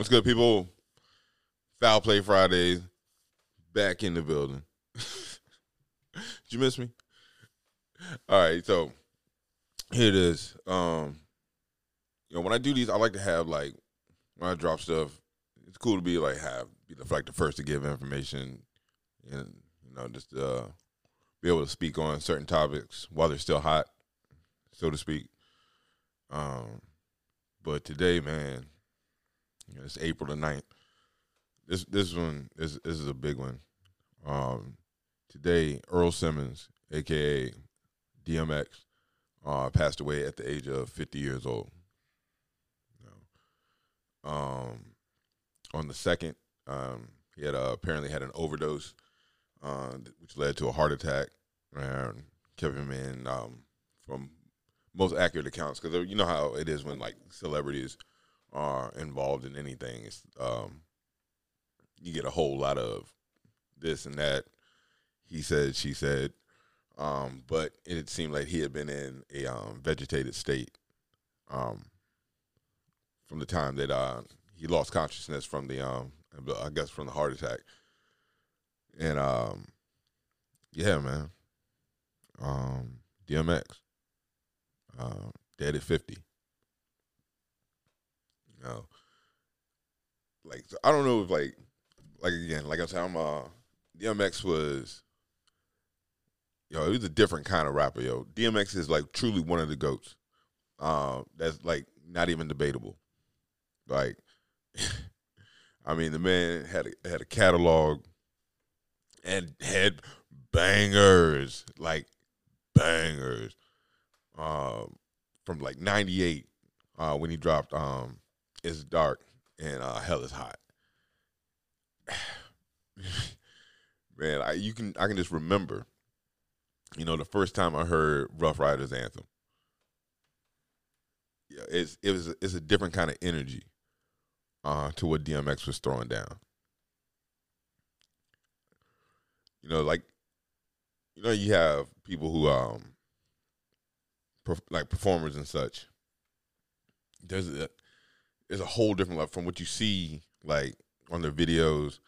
What's good, people? Foul Play Fridays back in the building. Did you miss me? All right, so here it is. Um, you know, when I do these, I like to have like when I drop stuff. It's cool to be like have be the, like the first to give information, and you know, just uh, be able to speak on certain topics while they're still hot, so to speak. Um, but today, man, you know, it's April the 9th. This this one is this is a big one. Um, today, Earl Simmons, aka DMX, uh, passed away at the age of 50 years old. Um, on the second, um, he had uh, apparently had an overdose, uh, which led to a heart attack, and kept him in um, from most accurate accounts because you know how it is when like celebrities are involved in anything. It's, um, you get a whole lot of this and that. He said, she said, um, but it seemed like he had been in a um, vegetated state um, from the time that uh, he lost consciousness from the, um, I guess, from the heart attack. And um, yeah, man, um, DMX uh, dead at 50. You know, like so I don't know if like like again, like I said, I'm uh DMX was yo, he was a different kind of rapper, yo. DMX is like truly one of the goats. Uh, that's like not even debatable. Like I mean the man had a had a catalog and had bangers, like bangers um, from like '98 uh, when he dropped um, "It's Dark" and uh, "Hell Is Hot." Man, I you can I can just remember, you know, the first time I heard Ruff Ryders anthem. Yeah, it's it was it's a different kind of energy uh, to what DMX was throwing down. You know, like you know, you have people who um like performers and such, there's a there's a whole different level from what you see like on their videos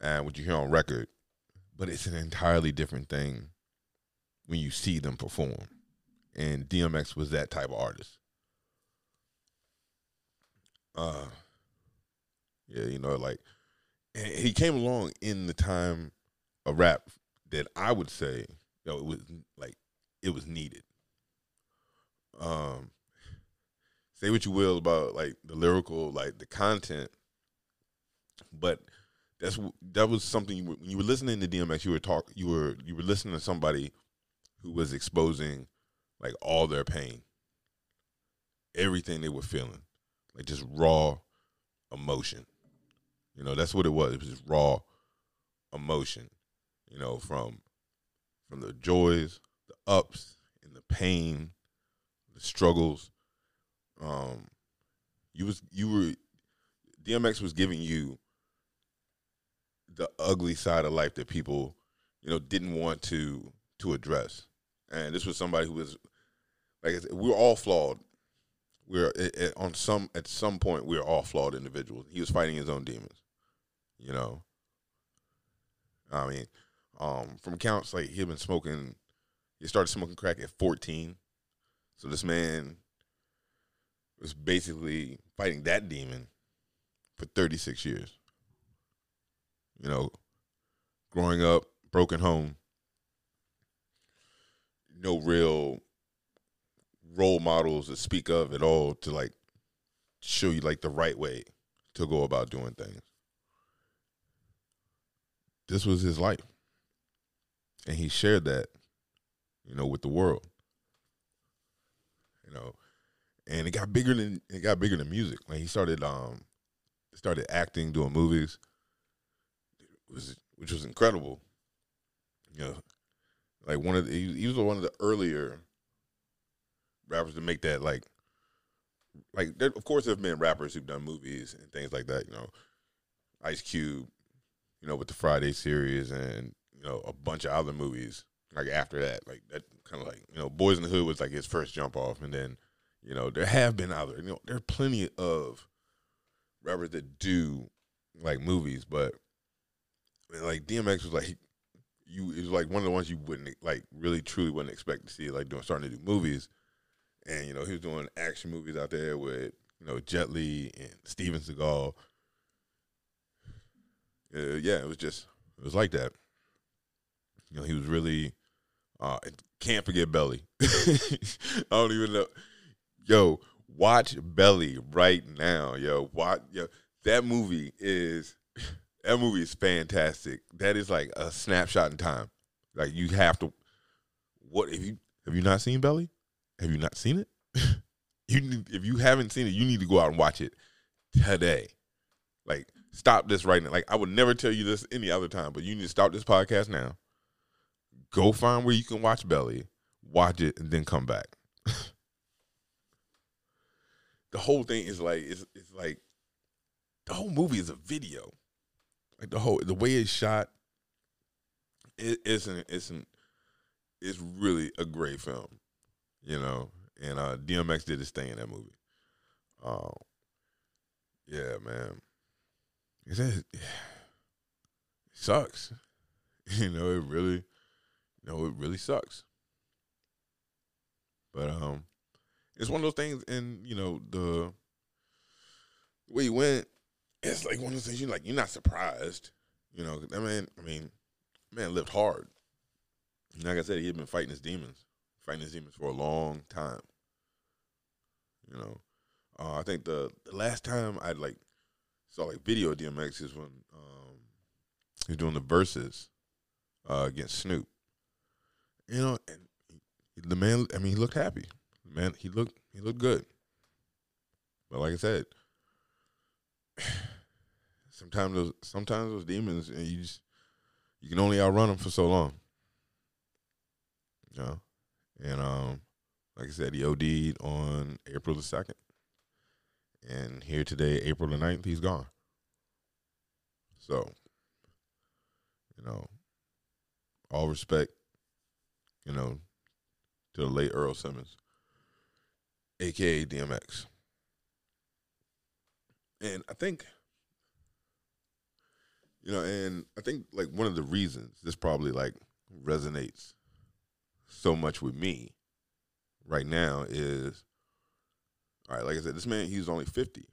and what you hear on record, but it's an entirely different thing when you see them perform. And DMX was that type of artist. Uh yeah, you know, like he came along in the time of rap that I would say, you know, it was like it was needed um say what you will about like the lyrical like the content but that's that was something you were, when you were listening to DMX you were talk you were you were listening to somebody who was exposing like all their pain. Everything they were feeling. Like just raw emotion. You know that's what it was. It was just raw emotion. You know from from the joys the ups and the pain the struggles. Um, you was you were DMX was giving you the ugly side of life that people, you know, didn't want to to address. And this was somebody who was like we're all flawed. We're on some at some point we're all flawed individuals. He was fighting his own demons, you know. I mean, um, from accounts like he had been smoking, he started smoking crack at fourteen so this man was basically fighting that demon for 36 years. You know, growing up, broken home, no real role models to speak of at all to like show you like the right way to go about doing things. This was his life. And he shared that, you know, with the world you know, and it got bigger than it got bigger than music. Like he started um started acting, doing movies, was which was incredible. You know, like one of the, he, was one of the earlier rappers to make that like like there, of course there've been rappers who've done movies and things like that, you know. Ice Cube, you know, with the Friday series and, you know, a bunch of other movies like after that. Like that kind of like, you know, Boys in the Hood was like his first jump off and then, you know, there have been other, you know, there are plenty of rappers that do like movies, but like DMX was like you it was like one of the ones you wouldn't like really truly wouldn't expect to see like doing starting to do movies, and you know he was doing action movies out there with you know Jet Li and Steven Seagal. Uh, yeah, it was just it was like that. You know he was really. Uh, can't forget Belly. I don't even know. Yo, watch Belly right now. Yo, watch. Yo, that movie is that movie is fantastic. That is like a snapshot in time. Like you have to. What if you have you not seen Belly? Have you not seen it? you need, if you haven't seen it, you need to go out and watch it today. Like stop this right now. Like I would never tell you this any other time, but you need to stop this podcast now. Go find where you can watch Belly, watch it, and then come back. the whole thing is like it's, it's like the whole movie is a video. Like the whole the way it's shot, it isn't isn't it's really a great film, you know. And uh DMX did his thing in that movie. Um, yeah, man. It, it, sucks. You know, it really, you know, it really sucks. But um, it's one of those things, and you know the way he went it's like one of those things you're like you're not surprised, you know. That man, I mean, man lived hard. Like I said, he had been fighting his demons, fighting his demons for a long time. You know, uh, I think the, the last time I like saw like video DMX is when um, he was doing the Verzuz uh, against Snoop. You know, and he, the man, I mean, he looked happy. Man, he looked he looked good. But like I said, sometimes those sometimes those demons and you just you can only outrun them for so long. You know? And um like I said, he OD'd on April the second. And here today, April the 9th, he's gone. So, you know, all respect, you know, to the late Earl Simmons, aka DMX. And I think you know, and I think like one of the reasons this probably like resonates so much with me right now is all right, like I said, this man he's only 50.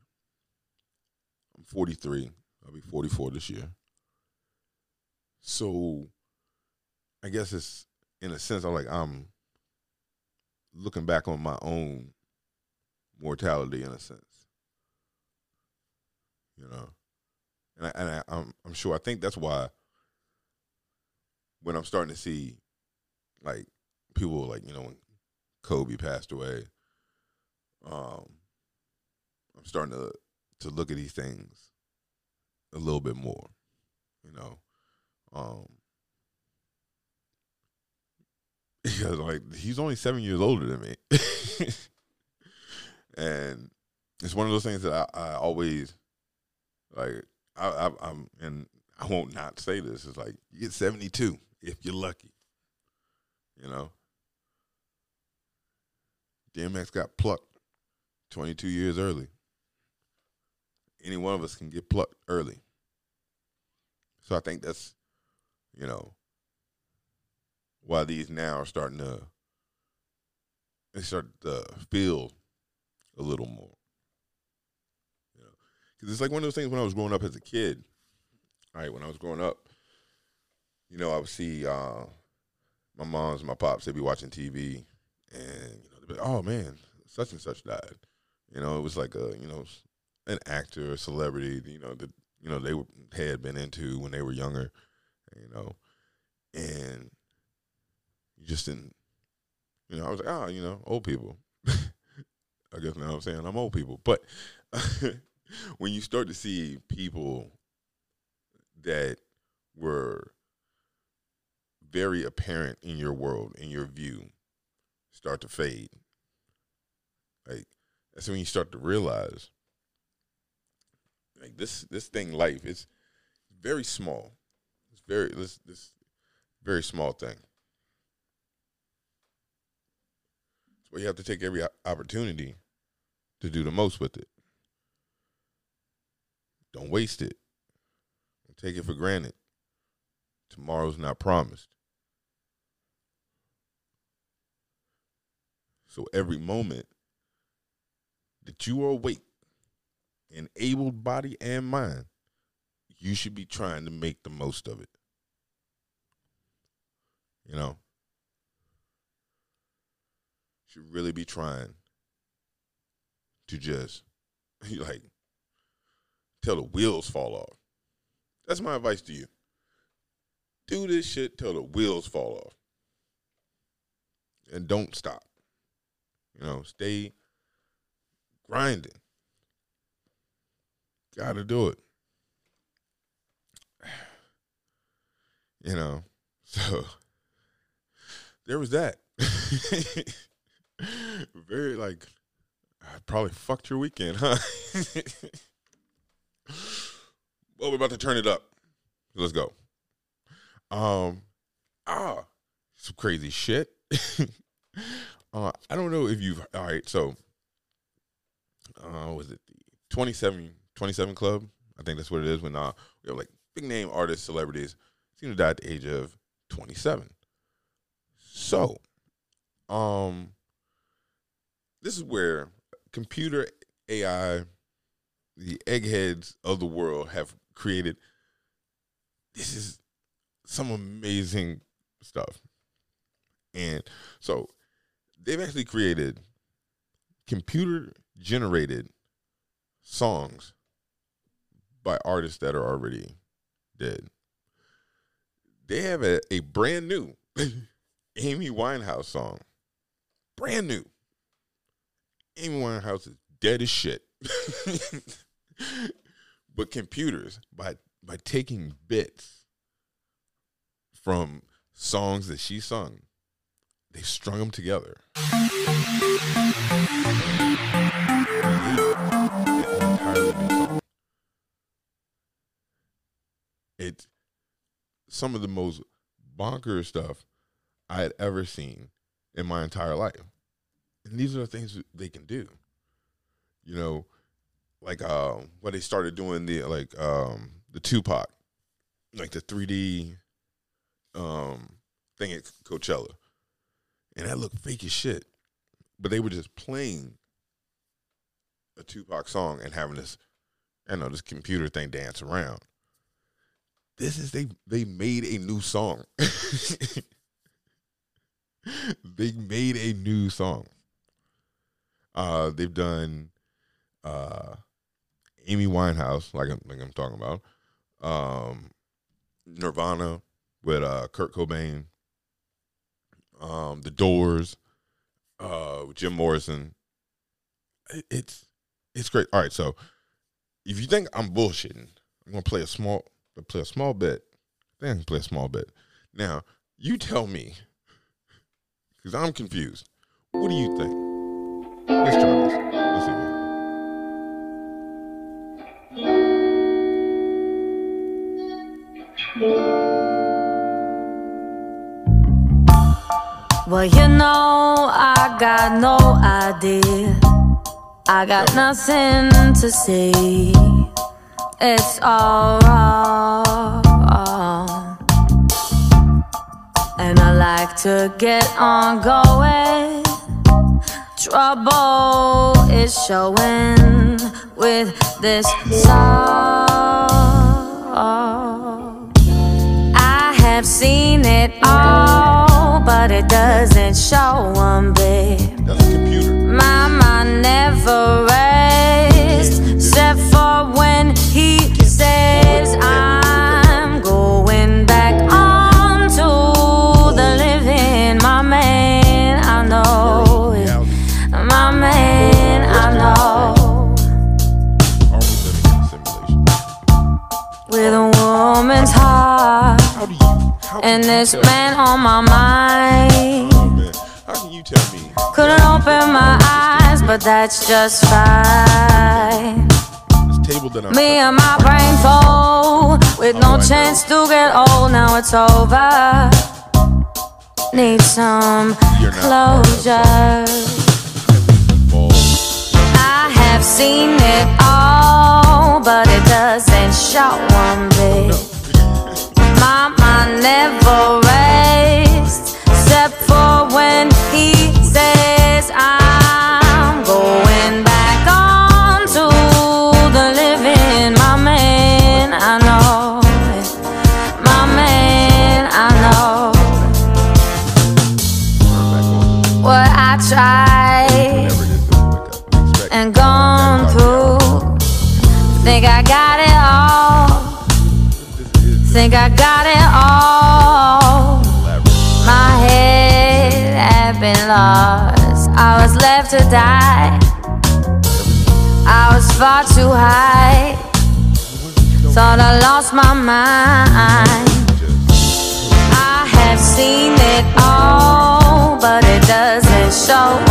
I'm 43. I'll be 44 this year. So I guess it's in a sense I'm like I'm looking back on my own mortality in a sense. You know and I, and I, I'm I'm sure I think that's why when I'm starting to see like people like you know when Kobe passed away, um, I'm starting to to look at these things a little bit more, you know, um, because like he's only seven years older than me, and it's one of those things that I, I always like I, I, am and I won't not say this. It's like you get 72 if you're lucky. You know, DMX got plucked 22 years early. Any one of us can get plucked early. So I think that's, you know, why these now are starting to they start to feel a little more. Because it's like one of those things when I was growing up as a kid. All right, when I was growing up, you know, I would see uh, my moms, my pops, they'd be watching TV, and you know, they'd be "Oh man, such and such died." You know, it was like a you know an actor, a celebrity, you know that you know they were, had been into when they were younger, you know, and you just didn't. You know, I was like, oh, you know, old people. I guess now I'm saying I'm old people, but when you start to see people that were very apparent in your world, in your view, start to fade, Like that's when you start to realize like this this thing life is very small. It's very this this very small thing. So you have to take every opportunity to do the most with it. Don't waste it. Don't take it for granted. Tomorrow's not promised. So every moment that you are awake and able body and mind, you should be trying to make the most of it. You know? Should really be trying to just like till the wheels fall off. That's my advice to you. Do this shit till the wheels fall off. And don't stop. You know, stay grinding. Gotta do it. You know, so there was that. Very like, I probably fucked your weekend, huh? well, we're about to turn it up. Let's go. Um, ah, some crazy shit. uh, I don't know if you've. All right, so, uh, was it the 27, 27 Club? I think that's what it is. When uh, we have like big name artists, celebrities seem to die at the age of 27. So, um, this is where computer AI, the eggheads of the world have created. This is some amazing stuff. And so they've actually created computer generated songs by artists that are already dead. They have a, a brand new Amy Winehouse song. Brand new. Amy Winehouse is dead as shit. but computers, by by taking bits from songs that she sung, they strung them together. It's some of the most bonkers stuff I had ever seen in my entire life. And these are the things they can do. You know, like uh when they started doing the like um the Tupac, like the 3D um thing at Coachella. And that looked fake as shit. But they were just playing a Tupac song and having this I know this computer thing dance around. This is they they made a new song. they made a new song. Uh, they've done uh, Amy Winehouse, like I'm, like I'm talking about, um, Nirvana with uh, Kurt Cobain, um, The Doors, uh, Jim Morrison. It- It's it's great. All right, so if you think I'm bullshitting, I'm gonna play a small play a small bit. Can play a small bit. Now you tell me, because I'm confused. What do you think? Let's try this. Well, you know, I got no idea. I got nothing to say. It's all wrong. And I like to get on going. Trouble is showing with this song. Have seen it all, but it doesn't show one bit. That's a computer. My mind never rests, except for when he says that's just fine. Table that I'm Me and my brain full, with no Oh, I chance to get old. Now it's over. Need some closure. I have seen it all, but it doesn't show one bit. My mind never rests, except for when Think I got it all. My head had been lost. I was left to die. I was far too high. Thought I lost my mind. I have seen it all, but it doesn't show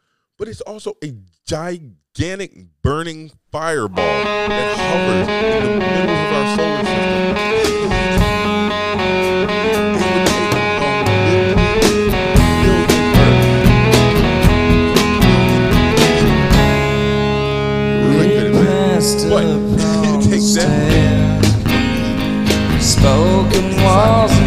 but it's also a gigantic burning fireball that hovers in the middle of our solar system. What? Takes that. Spoken wasn't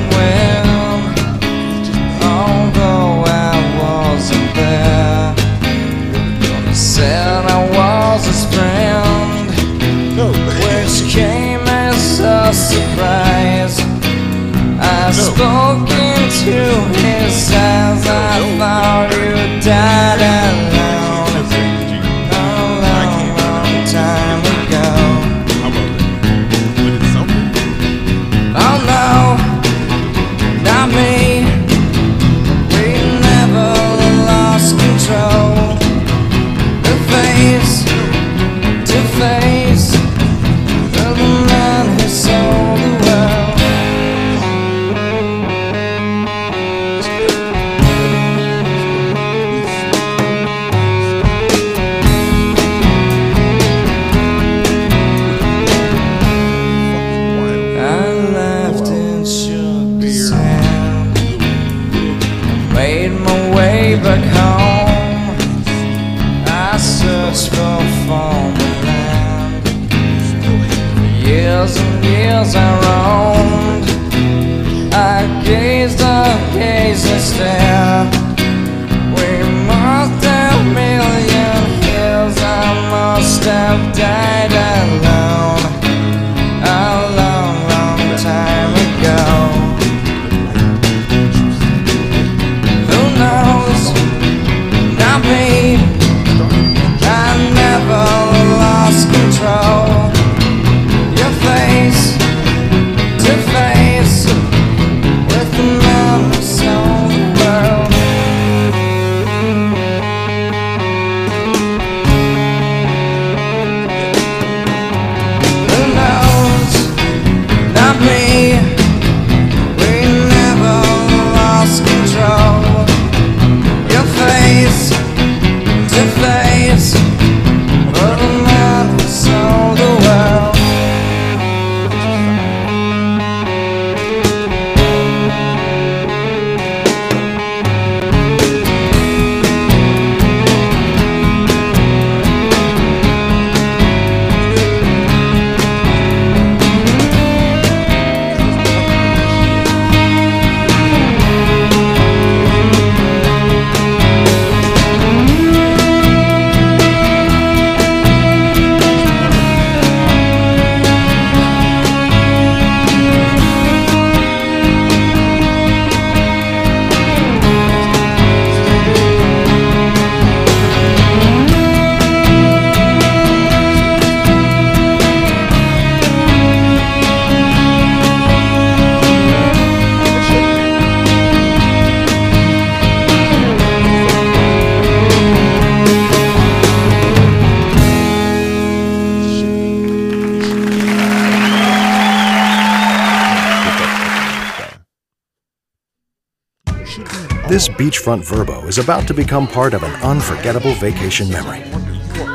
This beachfront Vrbo is about to become part of an unforgettable vacation memory.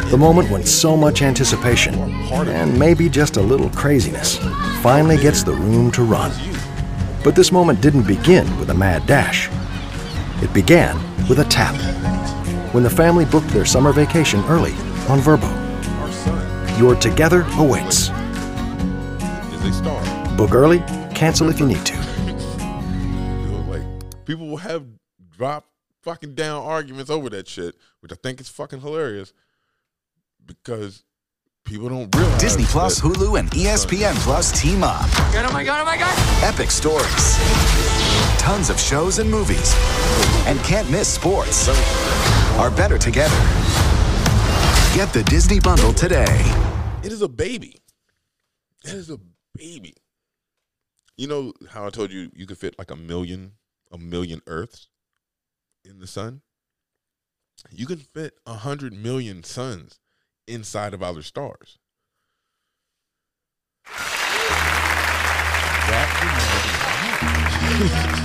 The moment when so much anticipation, and maybe just a little craziness, finally gets the room to run. But this moment didn't begin with a mad dash. It began with a tap. When the family booked their summer vacation early on Vrbo. Your together awaits. Book early, cancel if you need to. You know, like people will have drop fucking down arguments over that shit, which I think is fucking hilarious because people don't realize Disney Plus, that- Hulu, and ESPN Plus team up. God, Oh my god, oh my god! Epic stories. Tons of shows and movies. And can't miss sports. Are better together. Get the Disney bundle today. It is a baby. It is a baby. You know how I told you you could fit like a million, a million Earths in the sun. You can fit a hundred million suns inside of other stars.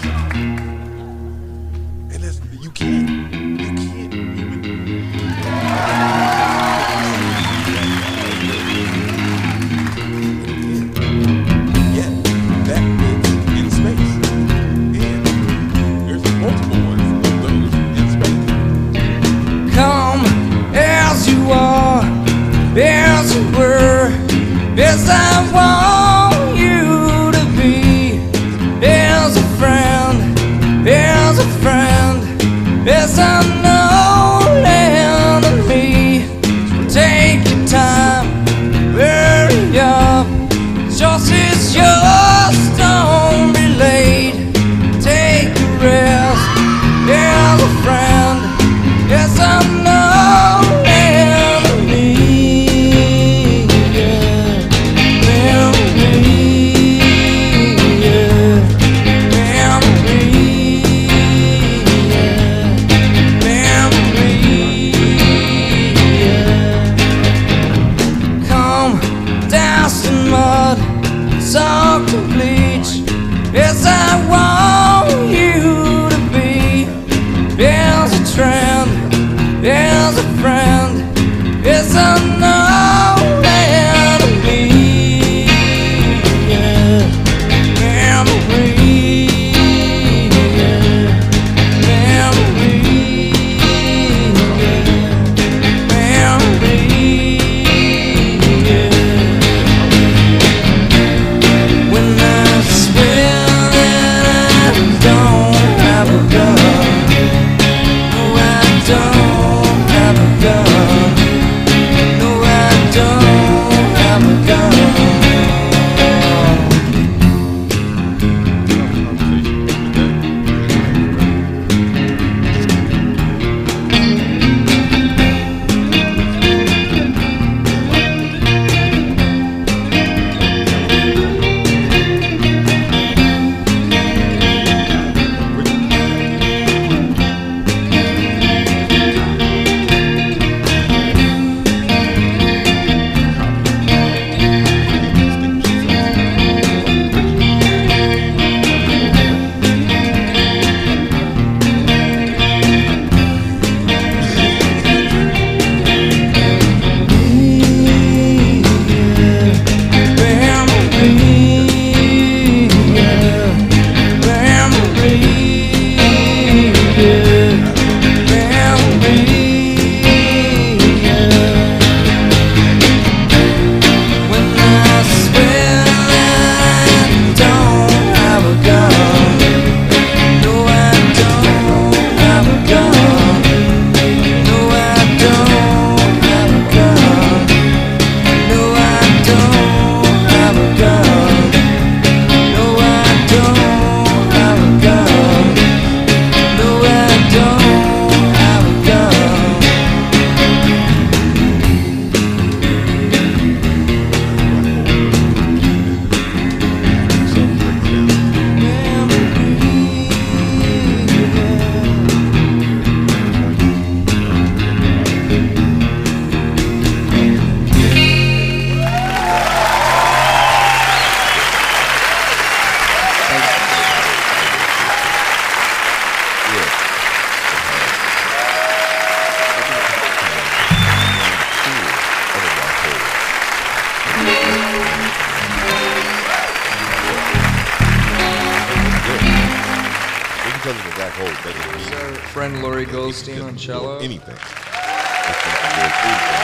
Goldstein cello. anything. It's gonna be very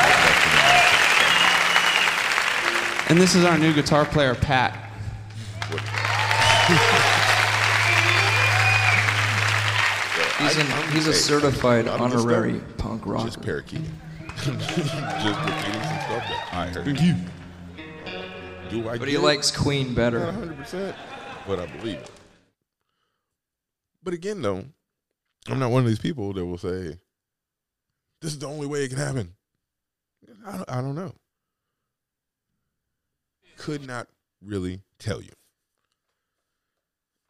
And this is our new guitar player, Pat. He's, an, he's a certified a lot of this honorary punk rocker. Just parakeet. just repeating some stuff that I heard. Do I but he it? likes Queen Not better. 100%, but I believe it. But again, though, I'm not one of these people that will say, this is the only way it can happen. I don't, I don't know. Could not really tell you.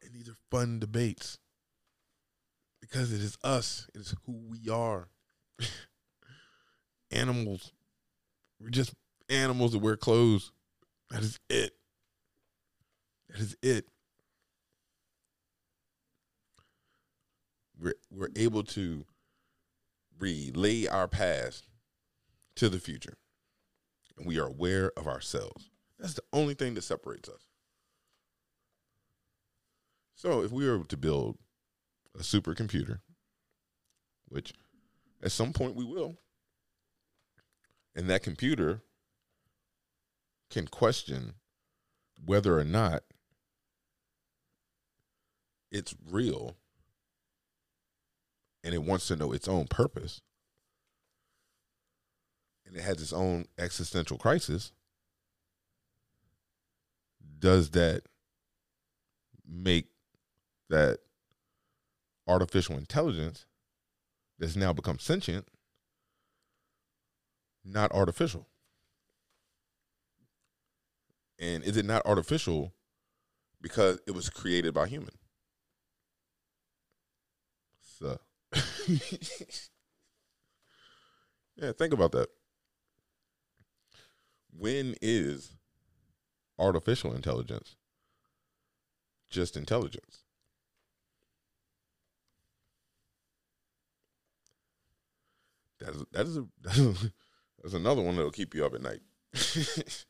And these are fun debates because it is us, it is who we are. animals. We're just animals that wear clothes. That is it. That is it. We're we're able to relay our past to the future. And we are aware of ourselves. That's the only thing that separates us. So if we were to build a supercomputer, which at some point we will, and that computer can question whether or not it's real and it wants to know its own purpose. And it has its own existential crisis. Does that make that artificial intelligence that's now become sentient not artificial? And is it not artificial because it was created by human? So, yeah, think about that. When is artificial intelligence just intelligence? That is that is a that's another one that'll keep you up at night.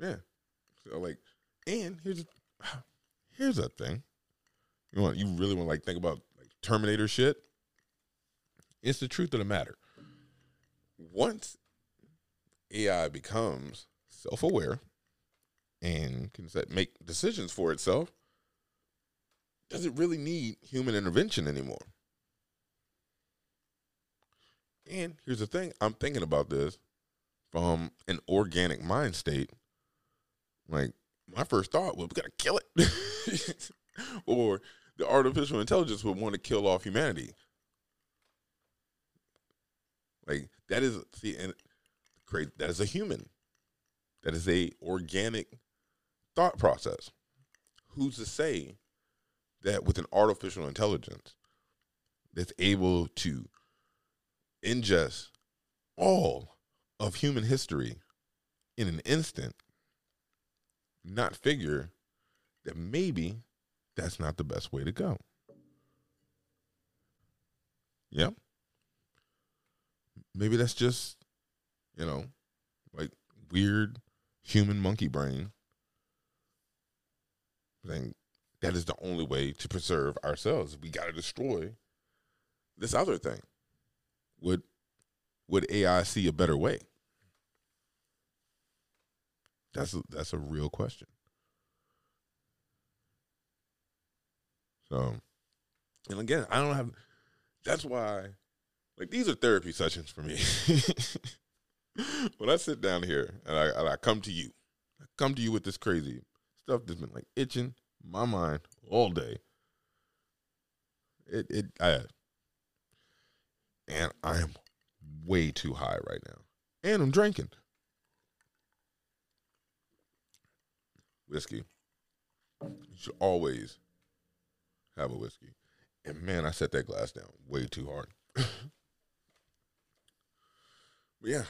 Yeah. So like, and here's here's a thing. You want you really want to like think about like Terminator shit. It's the truth of the matter. Once AI becomes self-aware and can set, make decisions for itself, does it really need human intervention anymore? And here's the thing: I'm thinking about this from an organic mind state like my first thought was we gotta kill it, or the artificial intelligence would want to kill off humanity. Like that is see and great. That is a human. That is a organic thought process. Who's to say that with an artificial intelligence that's able to ingest all of human history in an instant not figure that maybe that's not the best way to go. Yeah. Maybe that's just, you know, like weird human monkey brain. Saying that is the only way to preserve ourselves. We got to destroy this other thing. Would would AI see a better way? That's a, that's a real question. So, and again, I don't have. That's why, like, these are therapy sessions for me. when I sit down here and I, and I come to you, I come to you with this crazy stuff that's been like itching my mind all day. It it I and I am way too high right now, and I'm drinking. whiskey. You should always have a whiskey. And man, I set that glass down way too hard. but yeah.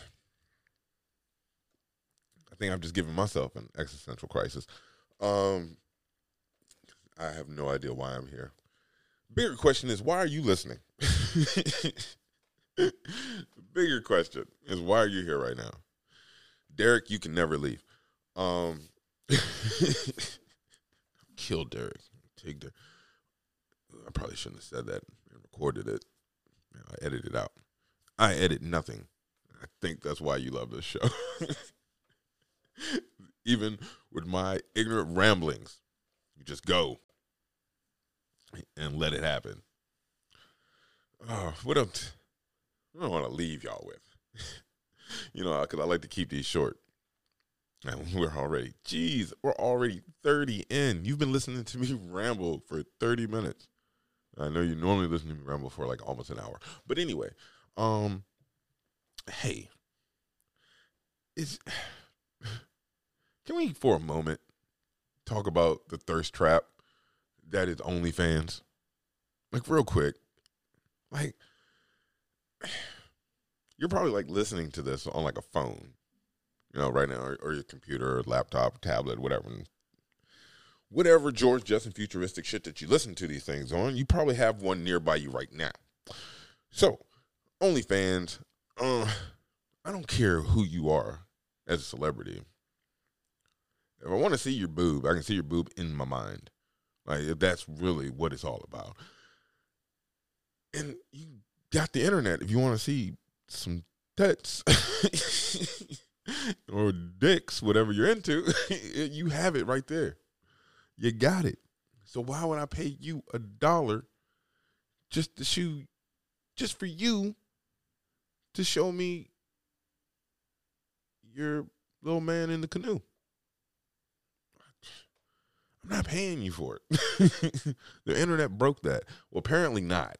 I think I've just given myself an existential crisis. Um I have no idea why I'm here. Bigger question is why are you listening? bigger question is why are you here right now? Derek, you can never leave. Um kill Derek. Take Derek. I probably shouldn't have said that and recorded it. You know, I edited it out. I edit nothing. I think that's why you love this show. Even with my ignorant ramblings, you just go and let it happen. Oh, what up? I don't want to leave y'all with. you know, because I like to keep these short. And we're already, geez, we're already 30 in. You've been listening to me ramble for 30 minutes. I know you normally listen to me ramble for like almost an hour. But anyway, um, hey, is can we for a moment talk about the thirst trap that is OnlyFans? Like real quick. Like you're probably like listening to this on like a phone, you know, right now, or, or your computer, or laptop, tablet, whatever. Whatever George Jetson futuristic shit that you listen to these things on, you probably have one nearby you right now. So, OnlyFans, uh, I don't care who you are as a celebrity. If I want to see your boob, I can see your boob in my mind. Like if that's really what it's all about. And you got the internet if you want to see some tits or dicks, whatever you're into, you have it right there. You got it. So why would I pay you a dollar just to shoot, just for you to show me your little man in the canoe? I'm not paying you for it. the internet broke that. Well, apparently not.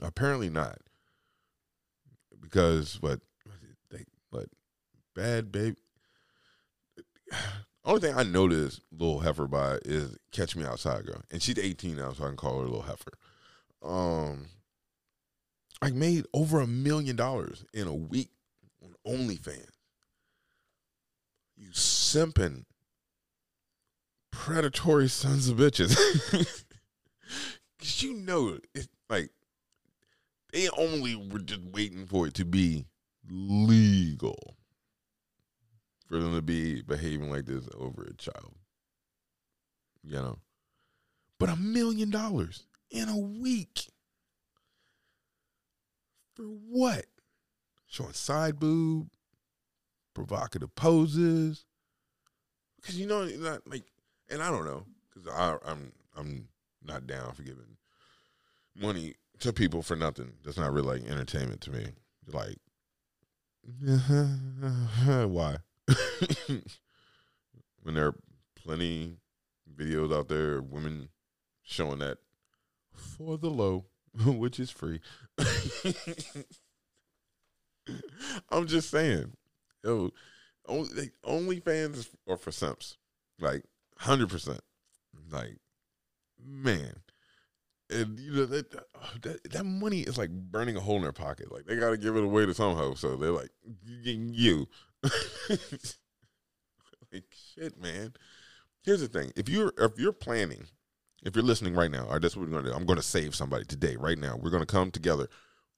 Apparently not. Because what they what Bhad Bhabie. Only thing I know this little heifer by is Catch Me Outside girl, and she's 18 now, so I can call her a little heifer. Um, I made over a million dollars in a week on OnlyFans. You simping predatory sons of bitches. Cause you know it's like they only were just waiting for it to be legal for them to be behaving like this over a child. You know. But a million dollars in a week. For what? Showing side boob, provocative poses. Because you know, not like, and I don't know, because I'm I'm not down for giving money to people for nothing. That's not really like entertainment to me. Like, why? when there are plenty videos out there, of women showing that for the low, which is free. I'm just saying, yo, only OnlyFans are for simps, like hundred percent. Like, man, and you know that, that that money is like burning a hole in their pocket. Like they got to give it away to somehow, so they're like, you. like shit, man. Here's the thing: if you're if you're planning, if you're listening right now, all right, that's what we're gonna do. I'm gonna save somebody today, right now. We're gonna come together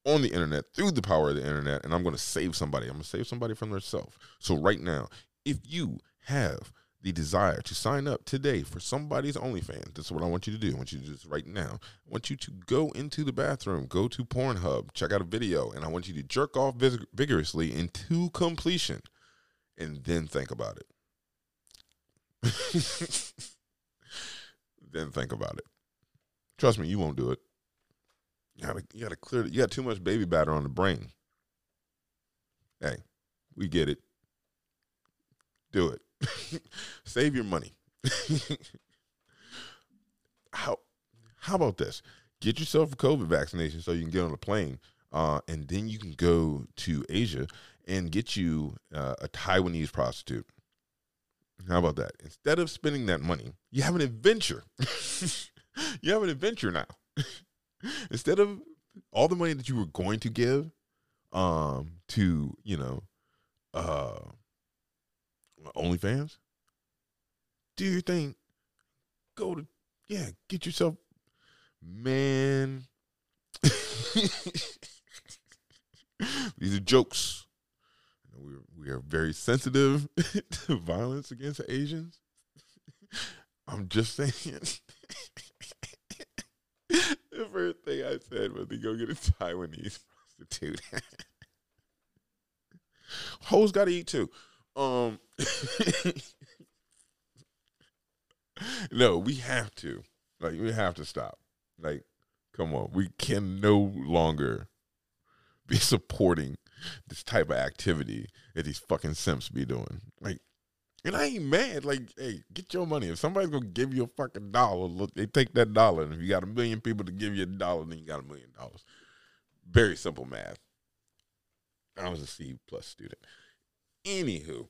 on the internet through the power of the internet, and I'm gonna save somebody. I'm gonna save somebody from themselves. So right now, if you have the desire to sign up today for somebody's OnlyFans, this is what I want you to do. I want you to do this right now. I want you to go into the bathroom, go to Pornhub, check out a video, and I want you to jerk off vigorously into completion, and then think about it. then think about it. Trust me, you won't do it. You gotta, you gotta clear. You got too much baby batter on the brain. Hey, we get it. Do it. Save your money. how how about this? Get yourself a COVID vaccination so you can get on a plane, uh, and then you can go to Asia and get you uh, a Taiwanese prostitute. How about that? Instead of spending that money, you have an adventure. you have an adventure now. Instead of all the money that you were going to give um, to, you know, uh, OnlyFans, do your thing. Go to, yeah, get yourself, man. These are jokes. We we are very sensitive to violence against Asians. I'm just saying. the first thing I said was to go get a Taiwanese prostitute. Hoes got to eat too. Um, no, we have to. Like, we have to stop. Like, come on, we can no longer be supporting this type of activity that these fucking simps be doing. Like, and I ain't mad. Like, hey, get your money. If somebody's gonna give you a fucking dollar, look, they take that dollar. And if you got a million people to give you a dollar, then you got a million dollars. Very simple math. I was a C plus student. Anywho,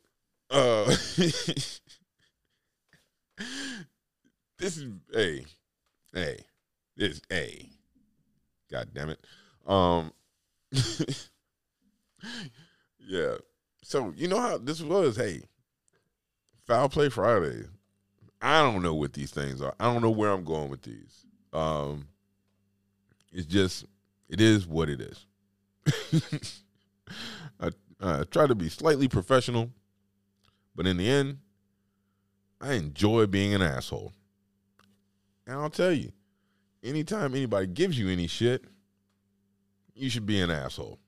uh, this is a, a, this is a. God damn it. Um, yeah. So you know how this was. Hey, foul play Friday. I don't know what these things are. I don't know where I'm going with these. Um, it's just it is what it is. I, I try to be slightly professional, but in the end, I enjoy being an asshole. And I'll tell you, anytime anybody gives you any shit, you should be an asshole.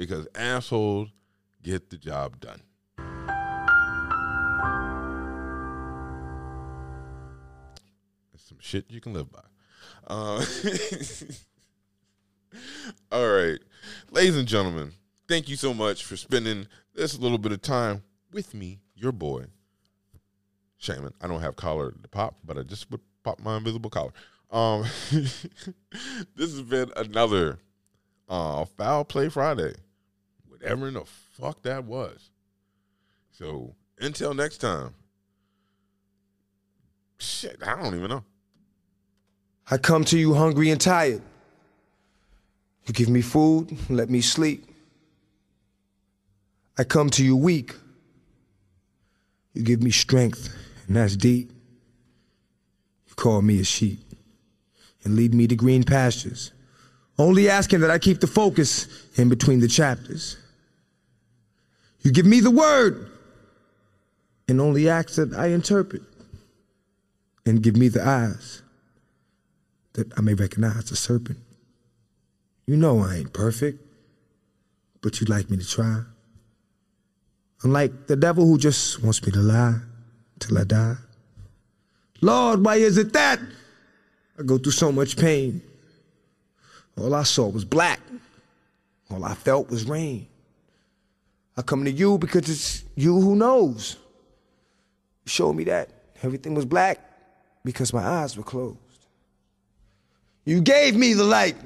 Because assholes get the job done. That's some shit you can live by. Uh, all right. Ladies and gentlemen, thank you so much for spending this little bit of time with me, your boy, Shaman. I don't have collar to pop, but I just would pop my invisible collar. Um, this has been another uh, Foul Play Friday, whatever in the fuck that was. So until next time, shit, I don't even know. I come to you hungry and tired. You give me food, let me sleep. I come to you weak. You give me strength, and that's deep. You call me a sheep and lead me to green pastures, only asking that I keep the focus in between the chapters. You give me the word and only ask that I interpret and give me the eyes that I may recognize the serpent. You know I ain't perfect, but you'd like me to try. Unlike the devil who just wants me to lie till I die. Lord, why is it that I go through so much pain? All I saw was black. All I felt was rain. I come to you because it's you who knows. You showed me that everything was black because my eyes were closed. You gave me the light